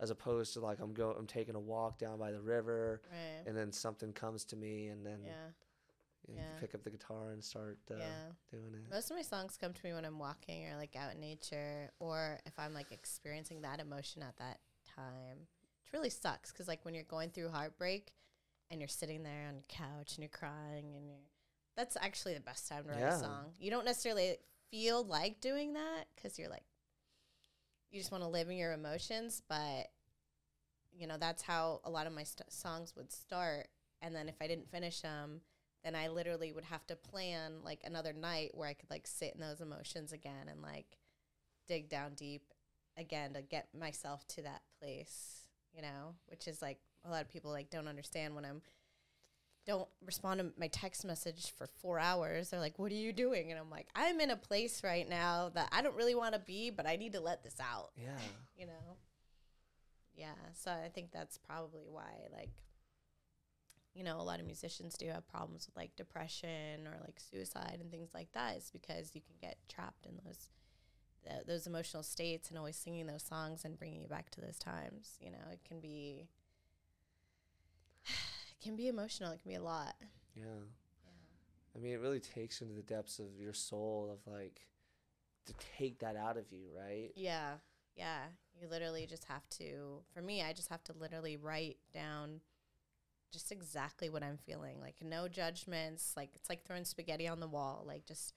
as opposed to like I'm go, I'm taking a walk down by the river, right. and then something comes to me, and then yeah. you yeah. pick up the guitar and start uh, yeah. doing it. Most of my songs come to me when I'm walking or like out in nature or if I'm like experiencing that emotion at that time. It really sucks because like when you're going through heartbreak and you're sitting there on your couch and you're crying and you're that's actually the best time to write Yeah. a song. You don't necessarily feel like doing that because you're like you just want to live in your emotions, but you know that's how a lot of my st- songs would start. And then if I didn't finish them, then I literally would have to plan like another night where I could like sit in those emotions again and like dig down deep again to get myself to that place, you know, which is like a lot of people like don't understand when I'm don't respond to my text message for 4 hours. They're like, "What are you doing?" And I'm like, "I'm in a place right now that I don't really want to be, but I need to let this out." Yeah, you know yeah so i think that's probably why like you know a lot of musicians do have problems with like depression or like suicide and things like that is because you can get trapped in those th- those emotional states and always singing those songs and bringing you back to those times you know it can be can be emotional it can be a lot yeah. yeah I mean, it really takes into the depths of your soul of like to take that out of you, right? Yeah. Yeah. You literally just have to, for me, I just have to literally write down just exactly what I'm feeling. Like, no judgments. Like, it's like throwing spaghetti on the wall. Like, just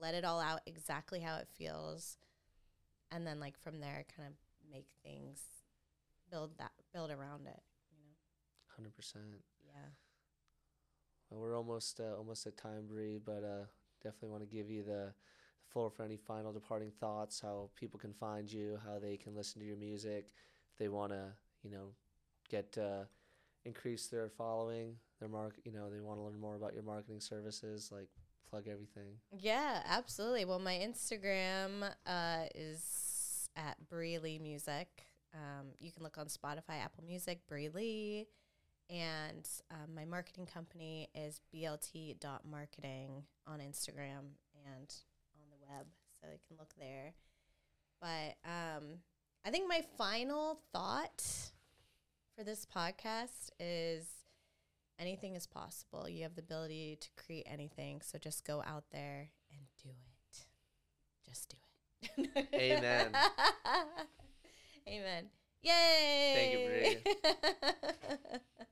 let it all out exactly how it feels. And then, like, from there, kind of make things build that, build around it, you know? Hundred percent. Yeah. Well, we're almost uh, almost at time, Brie, but uh, definitely want to give you the the floor for any final departing thoughts. How people can find you, how they can listen to your music, if they want to, you know, get uh, increase their following, their mark, you know, they want to learn more about your marketing services, like plug everything. Yeah, absolutely. Well, my Instagram uh, is at Brie Lee Music. Um, you can look on Spotify, Apple Music, Brie Lee. And um, my marketing company is blt.marketing on Instagram and on the web. So you can look there. But um, I think my final thought for this podcast is anything is possible. You have the ability to create anything. So just go out there and do it. Just do it. Amen. Amen. Yay. Thank you, Brie.